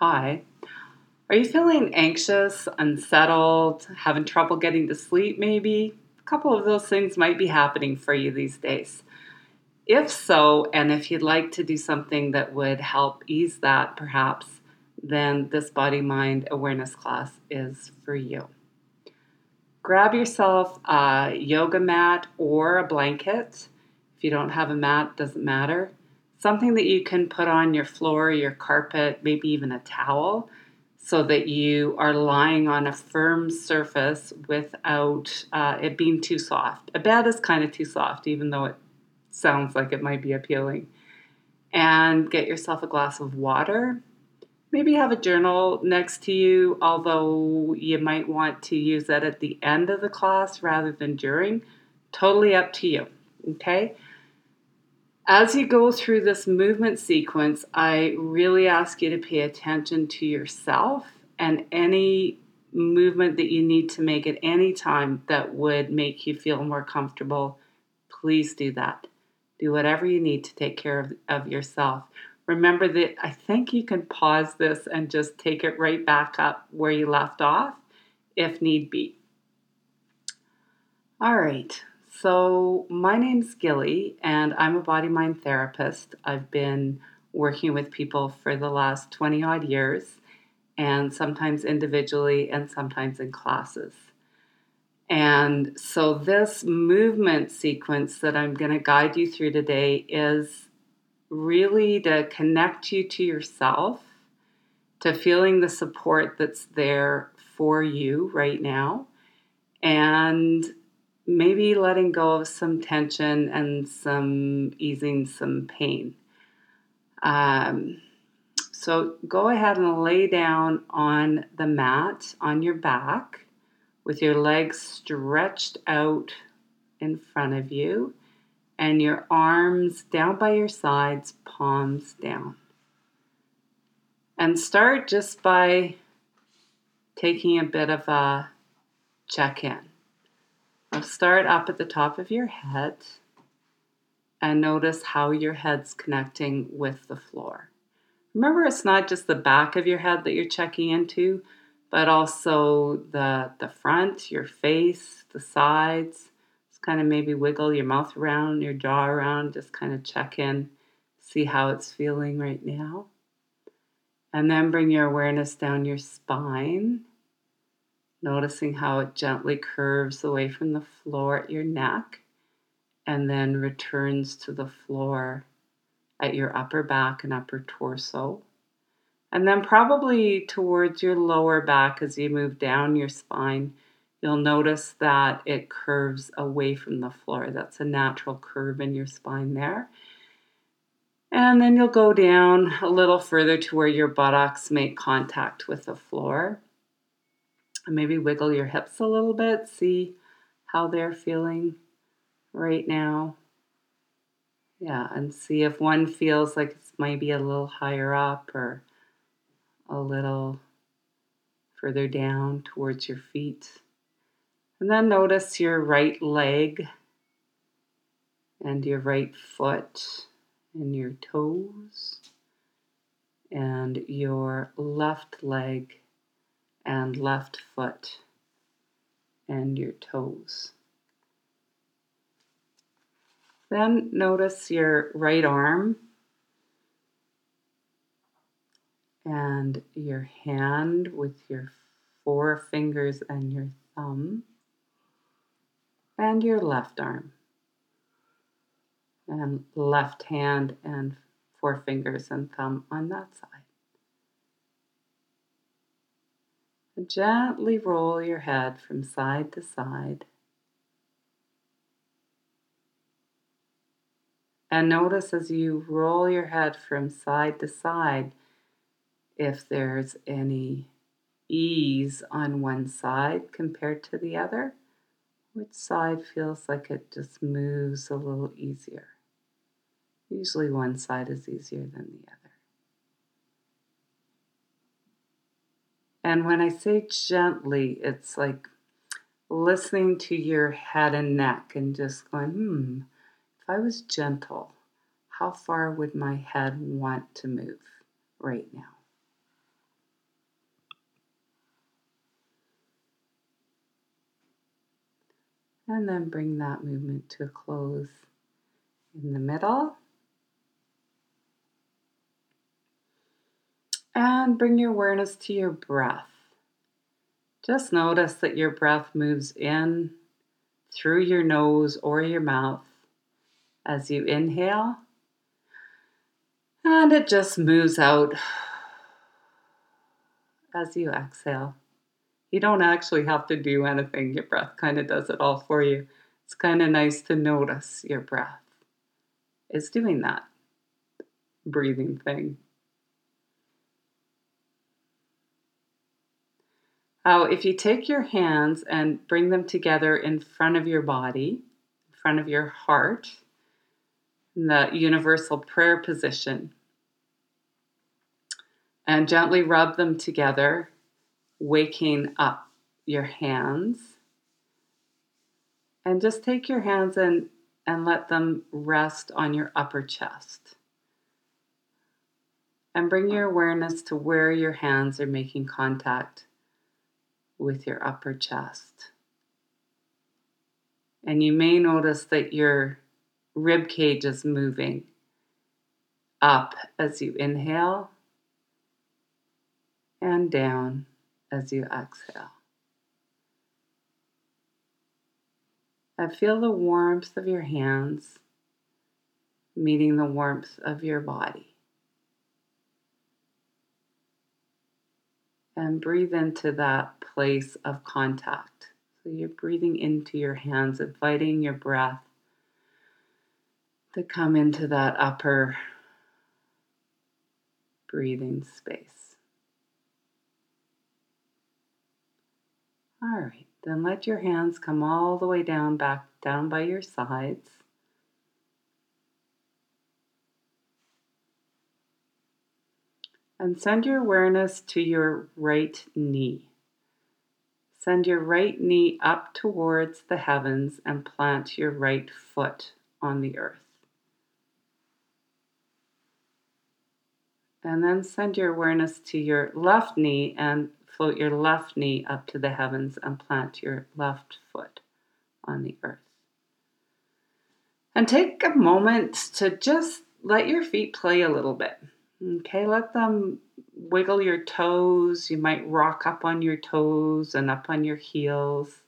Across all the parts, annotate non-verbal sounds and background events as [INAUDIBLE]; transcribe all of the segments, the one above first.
Hi. Are you feeling anxious, unsettled, having trouble getting to sleep maybe? A couple of those things might be happening for you these days. If so, and if you'd like to do something that would help ease that perhaps, then this body mind awareness class is for you. Grab yourself a yoga mat or a blanket. If you don't have a mat, doesn't matter something that you can put on your floor, your carpet, maybe even a towel, so that you are lying on a firm surface without uh, it being too soft. A bed is kind of too soft, even though it sounds like it might be appealing. And get yourself a glass of water. Maybe have a journal next to you, although you might want to use that at the end of the class rather than during. Totally up to you. Okay? As you go through this movement sequence, I really ask you to pay attention to yourself and any movement that you need to make at any time that would make you feel more comfortable. Please do that. Do whatever you need to take care of, of yourself. Remember that I think you can pause this and just take it right back up where you left off if need be. All right, so, my name's Gilly, and I'm a body mind therapist. I've been working with people for the last 20 odd years, and sometimes individually and sometimes in classes. And so, this movement sequence that I'm going to guide you through today is really to connect you to yourself, to feeling the support that's there for you right now, and maybe letting go of some tension and some easing some pain. Um, so go ahead and lay down on the mat on your back with your legs stretched out in front of you and your arms down by your sides, palms down. And start just by taking a bit of a check in. Start up at the top of your head and notice how your head's connecting with the floor. Remember, it's not just the back of your head that you're checking into, but also the, the front, your face, the sides. Just kind of maybe wiggle your mouth around, your jaw around, just kind of check in, see how it's feeling right now. And then bring your awareness down your spine noticing how it gently curves away from the floor at your neck and then returns to the floor at your upper back and upper torso. And then, probably towards your lower back as you move down your spine, you'll notice that it curves away from the floor. That's a natural curve in your spine there. And then you'll go down a little further to where your buttocks make contact with the floor. And maybe wiggle your hips a little bit, see how they're feeling right now. Yeah, and see if one feels like it's maybe a little higher up or a little further down towards your feet. And then notice your right leg and your right foot and your toes and your left leg and left foot and your toes. Then notice your right arm and your hand with your four fingers and your thumb, and your left arm, and left hand and four fingers and thumb on that side. Gently roll your head from side to side. And notice as you roll your head from side to side if there's any ease on one side compared to the other. Which side feels like it just moves a little easier? Usually one side is easier than the other. And when I say gently, it's like listening to your head and neck and just going, hmm, if I was gentle, how far would my head want to move right now? And then bring that movement to a close in the middle. And bring your awareness to your breath. Just notice that your breath moves in through your nose or your mouth as you inhale, and it just moves out as you exhale. You don't actually have to do anything, your breath kind of does it all for you. It's kind of nice to notice your breath is doing that breathing thing. Now, if you take your hands and bring them together in front of your body, in front of your heart, in the universal prayer position, and gently rub them together, waking up your hands. And just take your hands and, and let them rest on your upper chest. And bring your awareness to where your hands are making contact with your upper chest. And you may notice that your rib cage is moving up as you inhale and down as you exhale. I feel the warmth of your hands meeting the warmth of your body. And breathe into that place of contact. So you're breathing into your hands, inviting your breath to come into that upper breathing space. All right, then let your hands come all the way down, back down by your sides. And send your awareness to your right knee. Send your right knee up towards the heavens and plant your right foot on the earth. And then send your awareness to your left knee and float your left knee up to the heavens and plant your left foot on the earth. And take a moment to just let your feet play a little bit. Okay, let them wiggle your toes. You might rock up on your toes and up on your heels.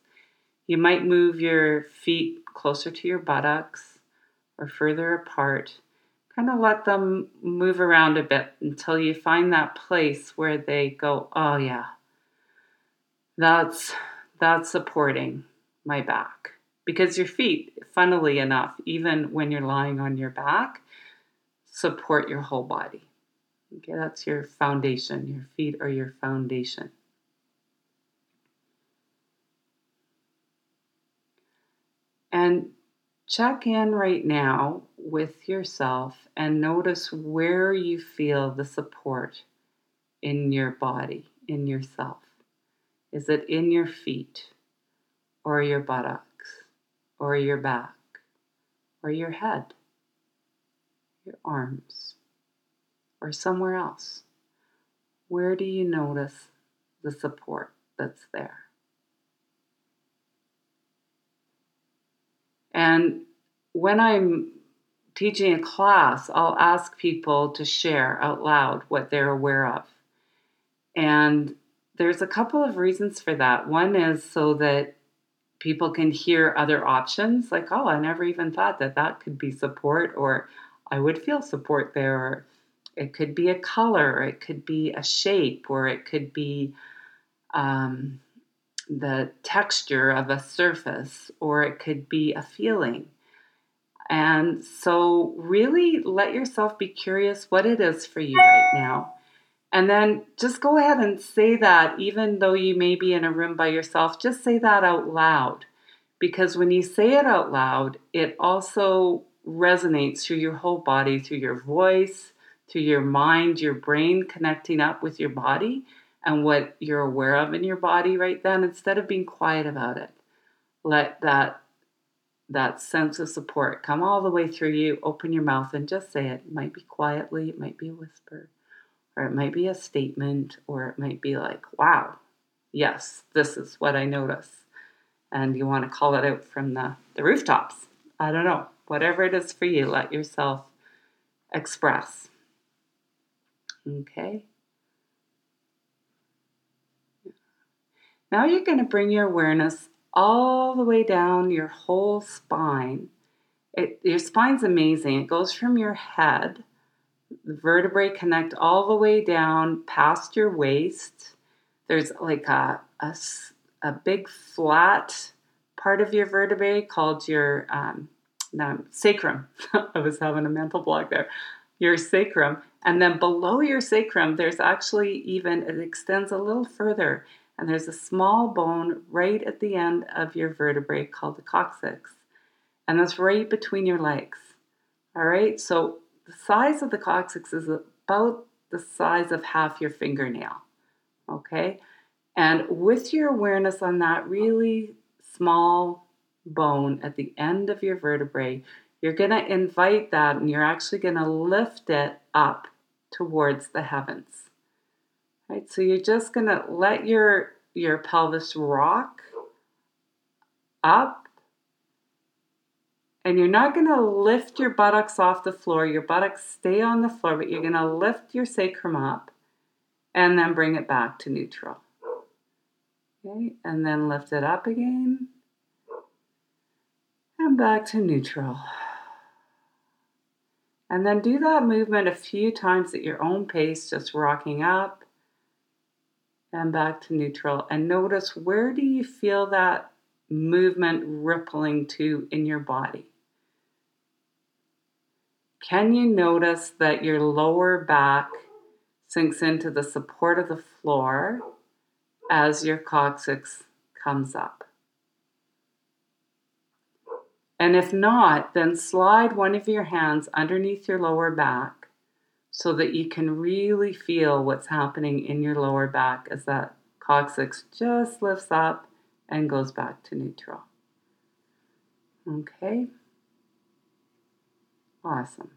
You might move your feet closer to your buttocks or further apart. Kind of let them move around a bit until you find that place where they go, "Oh yeah. That's that's supporting my back." Because your feet, funnily enough, even when you're lying on your back, support your whole body. Okay, that's your foundation. Your feet are your foundation. And check in right now with yourself and notice where you feel the support in your body, in yourself. Is it in your feet, or your buttocks, or your back, or your head, your arms? Or somewhere else? Where do you notice the support that's there? And when I'm teaching a class, I'll ask people to share out loud what they're aware of. And there's a couple of reasons for that. One is so that people can hear other options, like, oh, I never even thought that that could be support, or I would feel support there, or it could be a color, it could be a shape, or it could be um, the texture of a surface, or it could be a feeling. And so, really let yourself be curious what it is for you right now. And then just go ahead and say that, even though you may be in a room by yourself, just say that out loud. Because when you say it out loud, it also resonates through your whole body, through your voice, to your mind, your brain connecting up with your body and what you're aware of in your body right then instead of being quiet about it. Let that that sense of support come all the way through you. Open your mouth and just say it. It might be quietly, it might be a whisper, or it might be a statement, or it might be like, wow, yes, this is what I notice. and you want to call it out from the, the rooftops. I don't know. Whatever it is for you, let yourself express. Okay. Now you're going to bring your awareness all the way down your whole spine. It, your spine's amazing. It goes from your head, the vertebrae connect all the way down past your waist. There's like a, a, a big flat part of your vertebrae called your um, no, sacrum. [LAUGHS] I was having a mental block there. Your sacrum. And then below your sacrum, there's actually even, it extends a little further and there's a small bone right at the end of your vertebrae called the coccyx. And that's right between your legs. All right, so the size of the coccyx is about the size of half your fingernail. Okay, and with your awareness on that really small bone at the end of your vertebrae, you're going to invite that and you're actually going to lift it up towards the heavens. Right? So you're just going to let your your pelvis rock up and you're not going to lift your buttocks off the floor. Your buttocks stay on the floor, but you're going to lift your sacrum up and then bring it back to neutral. Okay, and then lift it up again and back to neutral. And then do that movement a few times at your own pace, just rocking up and back to neutral. And notice where do you feel that movement rippling to in your body? Can you notice that your lower back sinks into the support of the floor as your coccyx comes up? And if not, then slide one of your hands underneath your lower back so that you can really feel what's happening in your lower back as that coccyx just lifts up and goes back to neutral. Okay? Awesome.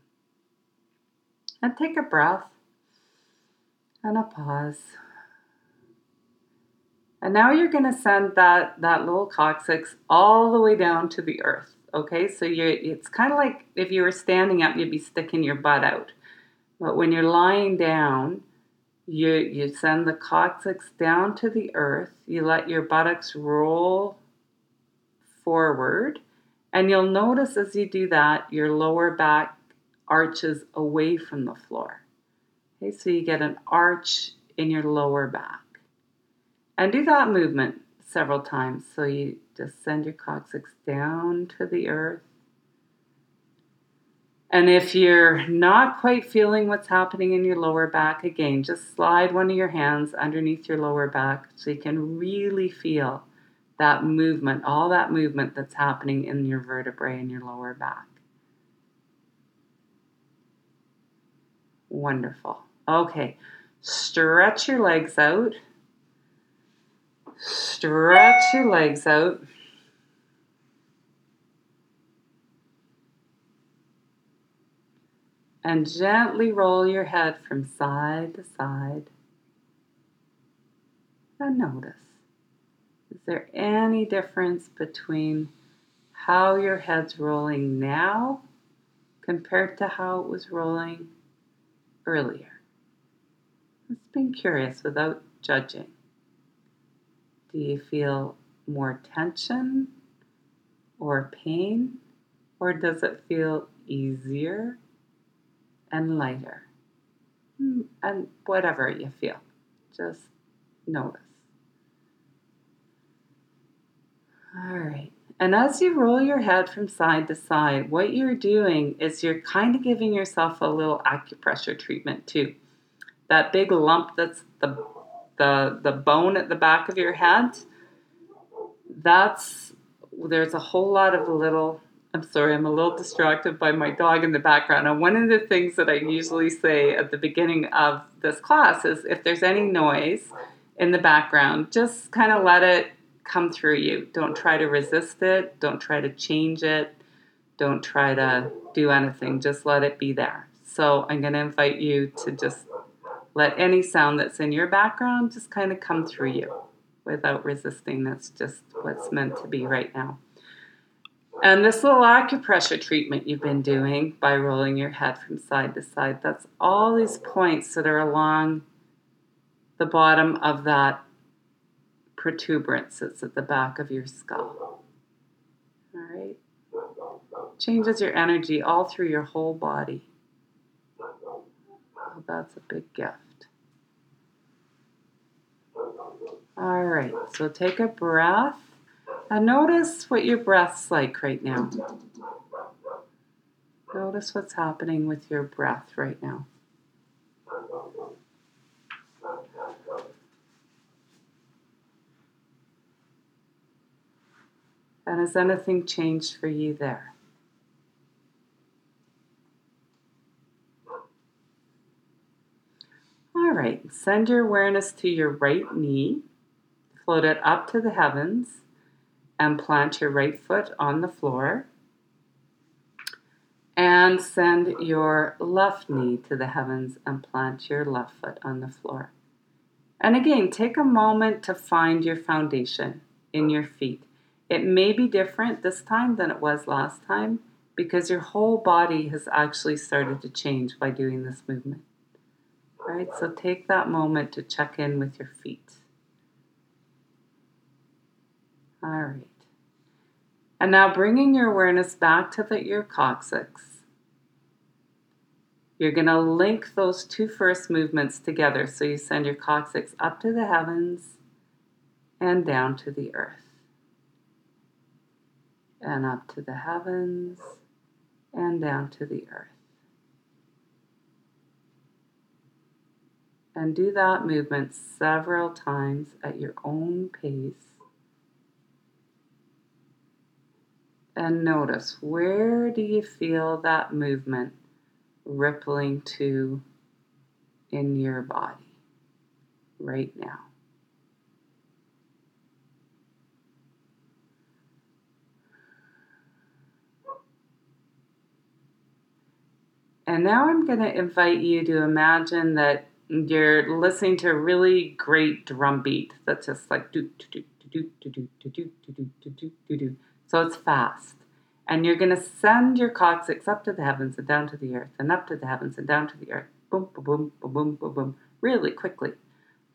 And take a breath and a pause. And now you're going to send that, that little coccyx all the way down to the earth. Okay, so you're it's kind of like if you were standing up, you'd be sticking your butt out. But when you're lying down, you you send the coccyx down to the earth. You let your buttocks roll forward, and you'll notice as you do that, your lower back arches away from the floor. Okay, so you get an arch in your lower back. And do that movement several times. So you just send your coccyx down to the earth. And if you're not quite feeling what's happening in your lower back, again, just slide one of your hands underneath your lower back so you can really feel that movement, all that movement that's happening in your vertebrae in your lower back. Wonderful. Okay, stretch your legs out. Stretch your legs out. And gently roll your head from side to side. And notice is there any difference between how your head's rolling now compared to how it was rolling earlier? Just being curious without judging. Do you feel more tension or pain? Or does it feel easier and lighter? Hmm, and whatever you feel, just notice. All right. And as you roll your head from side to side, what you're doing is you're kind of giving yourself a little acupressure treatment too. That big lump that's the the the bone at the back of your head that's there's a whole lot of little I'm sorry, I'm a little distracted by my dog in the background. And one of the things that I usually say at the beginning of this class is if there's any noise in the background, just kind of let it come through you. Don't try to resist it, don't try to change it, don't try to do anything, just let it be there. So I'm going to invite you to just let any sound that's in your background just kind of come through you without resisting. That's just what's meant to be right now. And this little acupressure treatment you've been doing by rolling your head from side to side, that's all these points that are along the bottom of that protuberance that's at the back of your skull. All right? Changes your energy all through your whole body. Oh, that's a big gift. All right, so take a breath and notice what your breath's like right now. Notice what's happening with your breath right now. And has anything changed for you there? All right, send your awareness to your right knee, float it up to the heavens, and plant your right foot on the floor. And send your left knee to the heavens and plant your left foot on the floor. And again, take a moment to find your foundation in your feet. It may be different this time than it was last time because your whole body has actually started to change by doing this movement. Right? So take that moment to check in with your feet. All right. And now bringing your awareness back to the, your coccyx. You're going to link those two first movements together. So you send your coccyx up to the heavens and down to the earth. And up to the heavens and down to the earth. And do that movement several times at your own pace. And notice where do you feel that movement rippling to in your body right now? And now I'm going to invite you to imagine that you're listening to a really great drum beat that's just like do do do do do do do do do do do do do. So it's fast. And you're going to send your coccyx up to the heavens and down to the earth, and up to the heavens and down to the earth. Boom, boom, boom, boom, boom, boom, boom. Really quickly.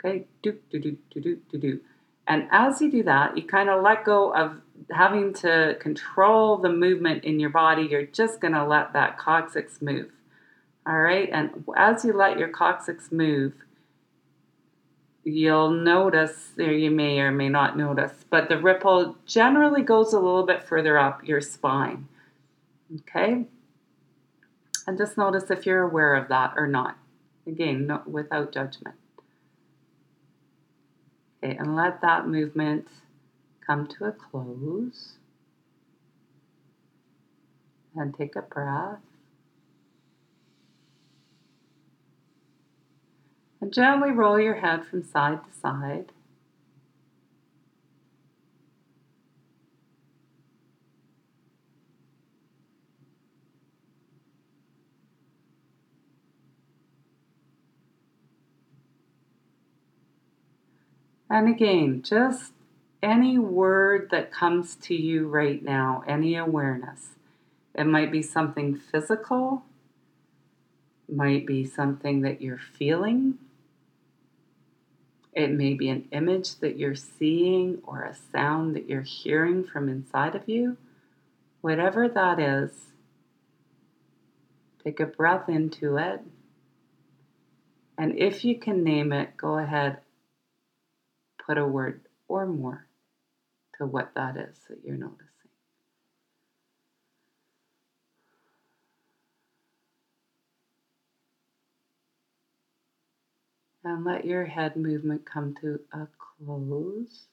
Okay? Do, do, do, do, do, do, do. And as you do that, you kind of let go of having to control the movement in your body. You're just going to let that coccyx move. All right? And as you let your coccyx move, you'll notice, or you may or may not notice, but the ripple generally goes a little bit further up your spine. Okay? And just notice if you're aware of that or not. Again, no, without judgment. Okay, and let that movement come to a close. And take a breath. And gently roll your head from side to side. And again, just any word that comes to you right now, any awareness. It might be something physical, might be something that you're feeling, it may be an image that you're seeing or a sound that you're hearing from inside of you. Whatever that is, take a breath into it. And if you can name it, go ahead, put a word or more to what that is that you're noticing. And let your head movement come to a close.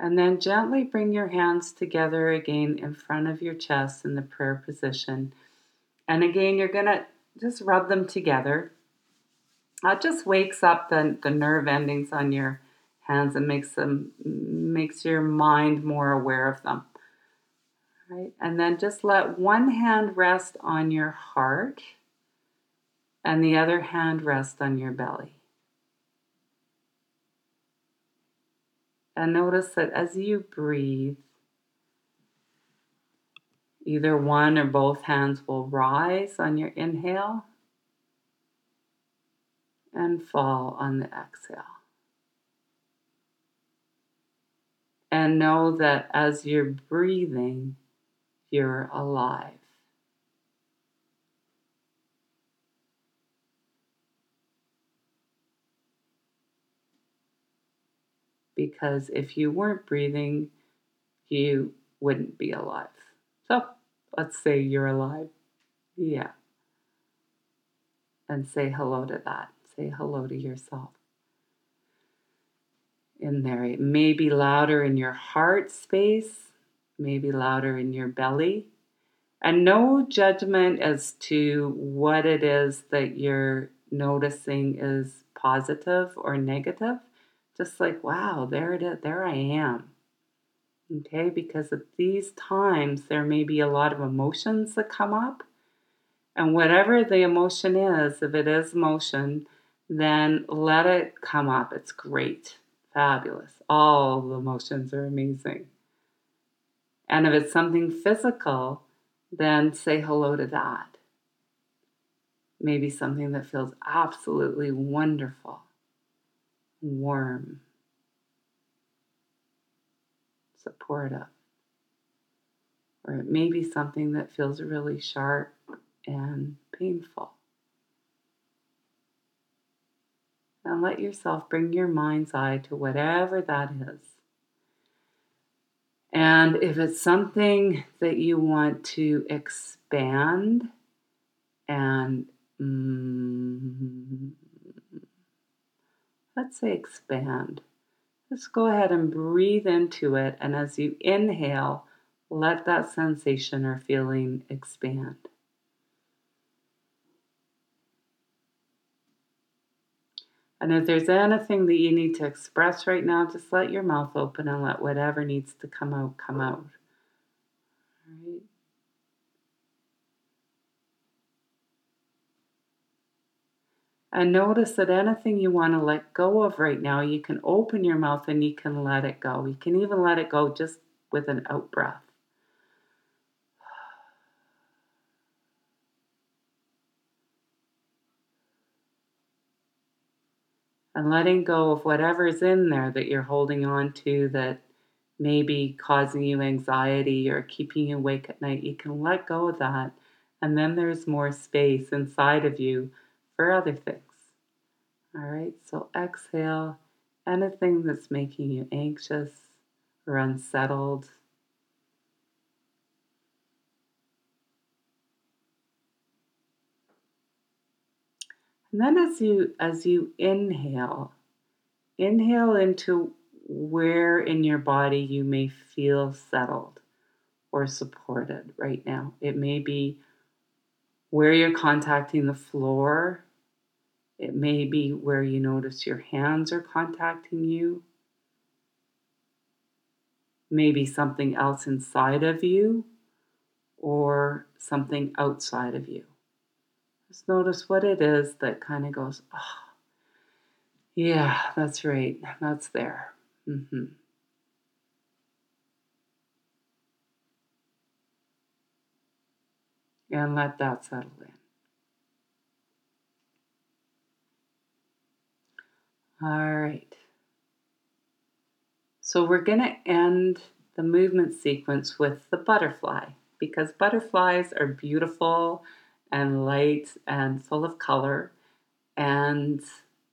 And then gently bring your hands together again in front of your chest in the prayer position. And again, you're going to just rub them together. That just wakes up the, the nerve endings on your hands and makes them makes your mind more aware of them. Right? And then just let one hand rest on your heart and the other hand rest on your belly. And notice that as you breathe, either one or both hands will rise on your inhale and fall on the exhale. And know that as you're breathing, you're alive. Because if you weren't breathing, you wouldn't be alive. So let's say you're alive. Yeah. And say hello to that. Say hello to yourself. In there, it may be louder in your heart space, maybe louder in your belly. And no judgment as to what it is that you're noticing is positive or negative. Just like, wow, there it is, there I am. Okay, because at these times there may be a lot of emotions that come up. And whatever the emotion is, if it is emotion, then let it come up. It's great, fabulous. All the emotions are amazing. And if it's something physical, then say hello to that. Maybe something that feels absolutely wonderful, warm, supportive. Or it may be something that feels really sharp and painful. And let yourself bring your mind's eye to whatever that is. And if it's something that you want to expand and mm, let's say expand, just go ahead and breathe into it. And as you inhale, let that sensation or feeling expand. And if there's anything that you need to express right now, just let your mouth open and let whatever needs to come out come out. And notice that anything you want to let go of right now, you can open your mouth and you can let it go. You can even let it go just with an out breath. and letting go of whatever's in there that you're holding on to that may be causing you anxiety or keeping you awake at night, you can let go of that. And then there's more space inside of you for other things. All right, so exhale anything that's making you anxious or unsettled. And then as you as you inhale, inhale into where in your body you may feel settled or supported right now. It may be where you're contacting the floor. It may be where you notice your hands are contacting you. Maybe something else inside of you or something outside of you. Just notice what it is that kind of goes, oh, yeah, that's right. That's there. Mm-hmm. And let that settle in. All right. So we're going to end the movement sequence with the butterfly because butterflies are beautiful and light and full of color. And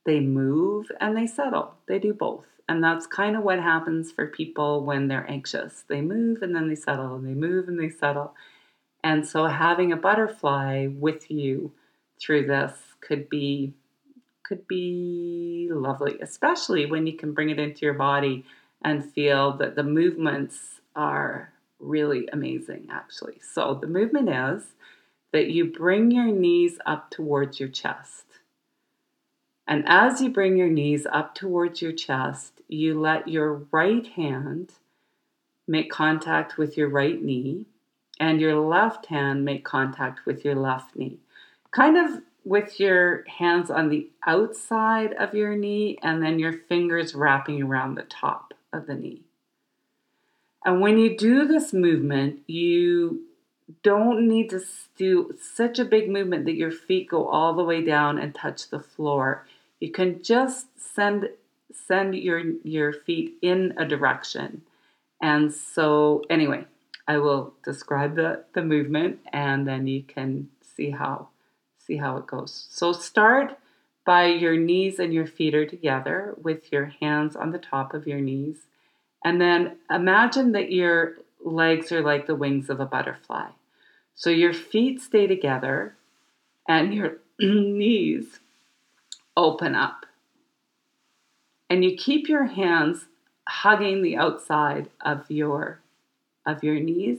they move and they settle. They do both. And that's kind of what happens for people when they're anxious. They move and then they settle, and they move and they settle. And so having a butterfly with you through this could be could be lovely, especially when you can bring it into your body and feel that the movements are really amazing actually. So the movement is that you bring your knees up towards your chest. And as you bring your knees up towards your chest, you let your right hand make contact with your right knee and your left hand make contact with your left knee. Kind of with your hands on the outside of your knee and then your fingers wrapping around the top of the knee. And when you do this movement, you don't need to do such a big movement that your feet go all the way down and touch the floor. You can just send send your your feet in a direction. And so anyway, I will describe the, the movement and then you can see how see how it goes. So start by your knees and your feet are together with your hands on the top of your knees. And then imagine that your legs are like the wings of a butterfly. So your feet stay together and your [CLEARS THROAT] knees open up. And you keep your hands hugging the outside of your of your knees.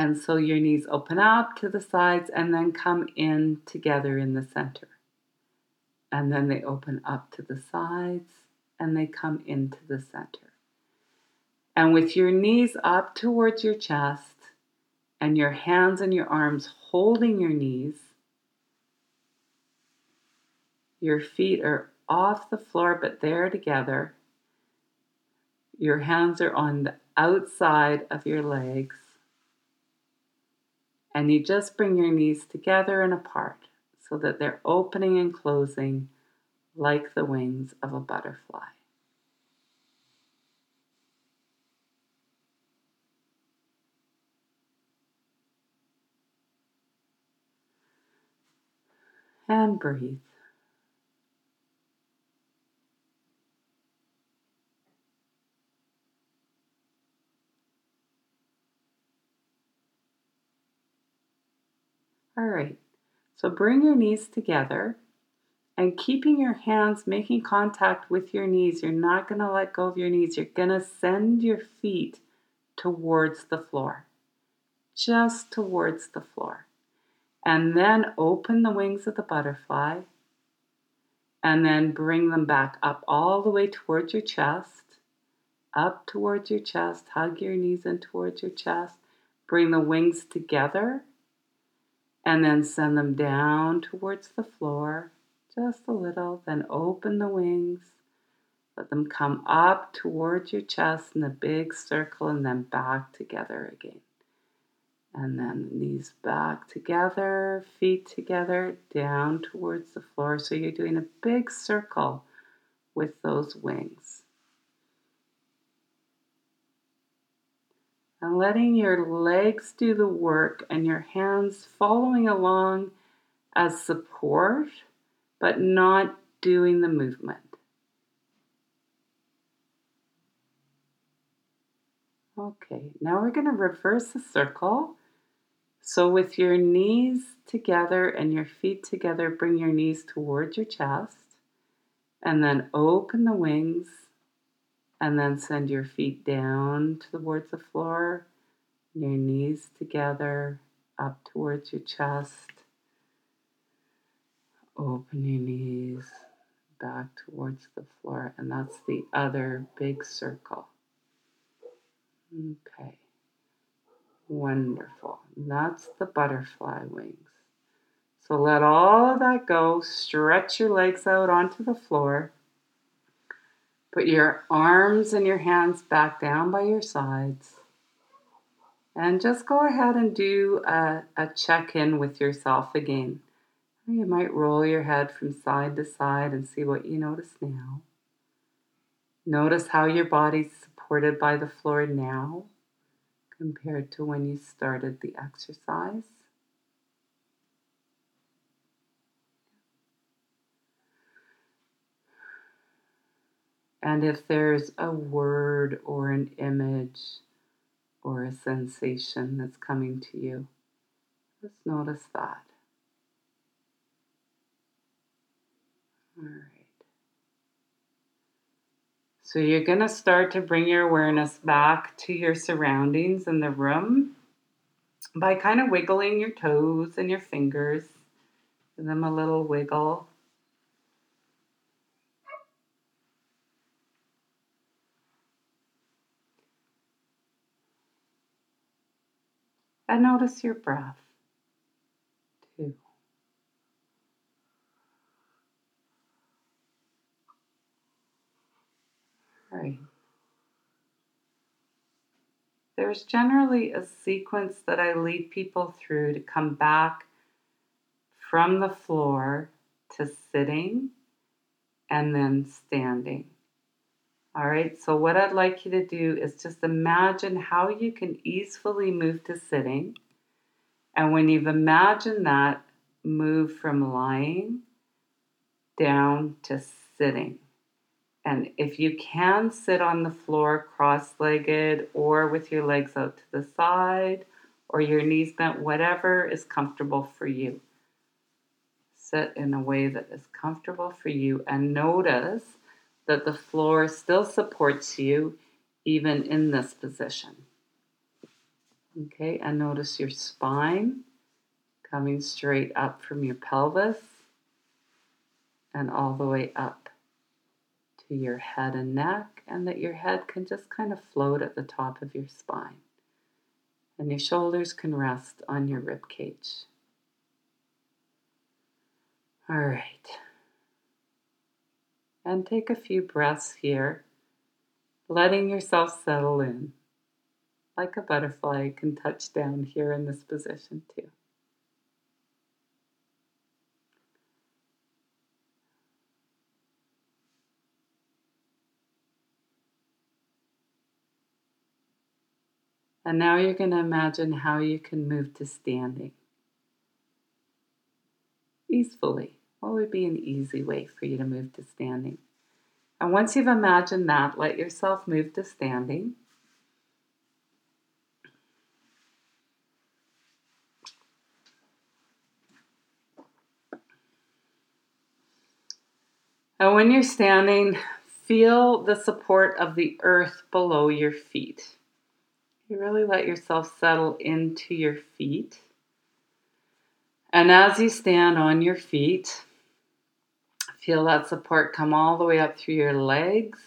And so your knees open up to the sides and then come in together in the center. And then they open up to the sides and they come into the center. And with your knees up towards your chest and your hands and your arms holding your knees, your feet are off the floor but they're together. Your hands are on the outside of your legs. And you just bring your knees together and apart so that they're opening and closing like the wings of a butterfly. And breathe. All right, so bring your knees together and keeping your hands making contact with your knees. You're not going to let go of your knees. You're going to send your feet towards the floor, just towards the floor. And then open the wings of the butterfly and then bring them back up all the way towards your chest, up towards your chest. Hug your knees in towards your chest. Bring the wings together and then send them down towards the floor just a little. Then open the wings, let them come up towards your chest in a big circle and then back together again. And then knees back together, feet together, down towards the floor. So you're doing a big circle with those wings. And letting your legs do the work and your hands following along as support, but not doing the movement. Okay, now we're going to reverse the circle. So, with your knees together and your feet together, bring your knees towards your chest and then open the wings and then send your feet down towards the floor, your knees together, up towards your chest. Open your knees back towards the floor, and that's the other big circle. Okay, wonderful. That's the butterfly wings. So let all of that go. Stretch your legs out onto the floor. Put your arms and your hands back down by your sides. And just go ahead and do a, a check in with yourself again. You might roll your head from side to side and see what you notice now. Notice how your body's supported by the floor now compared to when you started the exercise. And if there's a word or an image or a sensation that's coming to you, just notice that. All right. So you're going to start to bring your awareness back to your surroundings in the room by kind of wiggling your toes and your fingers. Give them a little wiggle. and notice your breath. Two. Three. There's generally a sequence that I lead people through to come back from the floor to sitting and then standing. All right, so what I'd like you to do is just imagine how you can easily move to sitting. And when you've imagined that, move from lying down to sitting. And if you can sit on the floor cross legged or with your legs out to the side or your knees bent, whatever is comfortable for you. Sit in a way that is comfortable for you and notice that the floor still supports you even in this position. Okay, and notice your spine coming straight up from your pelvis and all the way up to your head and neck, and that your head can just kind of float at the top of your spine. And your shoulders can rest on your rib cage. All right. And take a few breaths here, letting yourself settle in. Like a butterfly, you can touch down here in this position too. And now you're going to imagine how you can move to standing easily. What would be an easy way for you to move to standing? And once you've imagined that, let yourself move to standing. And when you're standing, feel the support of the earth below your feet. You really let yourself settle into your feet. And as you stand on your feet, feel that support come all the way up through your legs,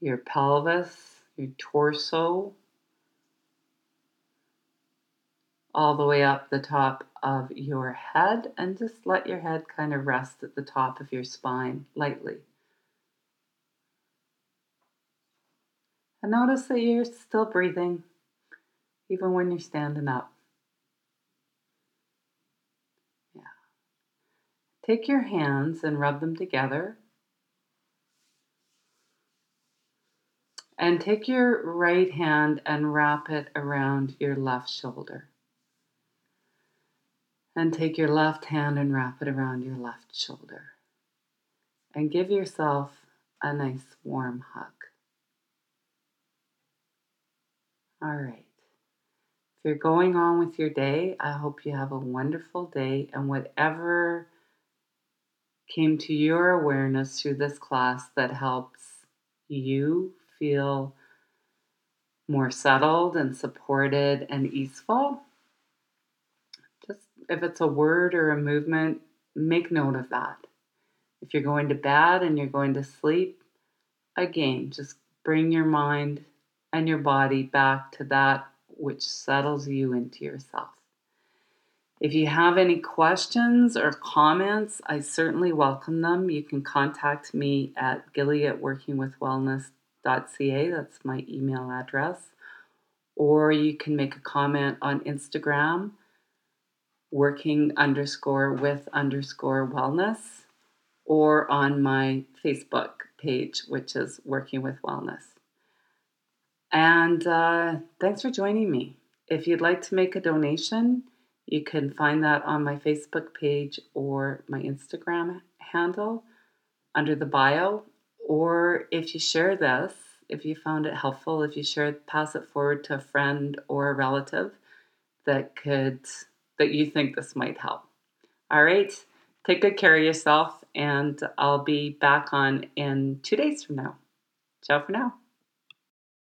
your pelvis, your torso, all the way up the top of your head, and just let your head kind of rest at the top of your spine lightly. And notice that you're still breathing, even when you're standing up. Take your hands and rub them together. And take your right hand and wrap it around your left shoulder. And take your left hand and wrap it around your left shoulder. And give yourself a nice warm hug. All right. If you're going on with your day, I hope you have a wonderful day and whatever came to your awareness through this class that helps you feel more settled and supported and easeful. Just if it's a word or a movement, make note of that. If you're going to bed and you're going to sleep, again, just bring your mind and your body back to that which settles you into yourself. If you have any questions or comments, I certainly welcome them. You can contact me at gilly at workingwithwellness.ca. That's my email address. Or you can make a comment on Instagram, working underscore with underscore wellness, or on my Facebook page, which is Working with Wellness. And uh, thanks for joining me. If you'd like to make a donation, you can find that on my Facebook page or my Instagram handle under the bio. Or if you share this, if you found it helpful, if you share pass it forward to a friend or a relative that could that you think this might help. All right, take good care of yourself, and I'll be back on in two days from now. Ciao for now.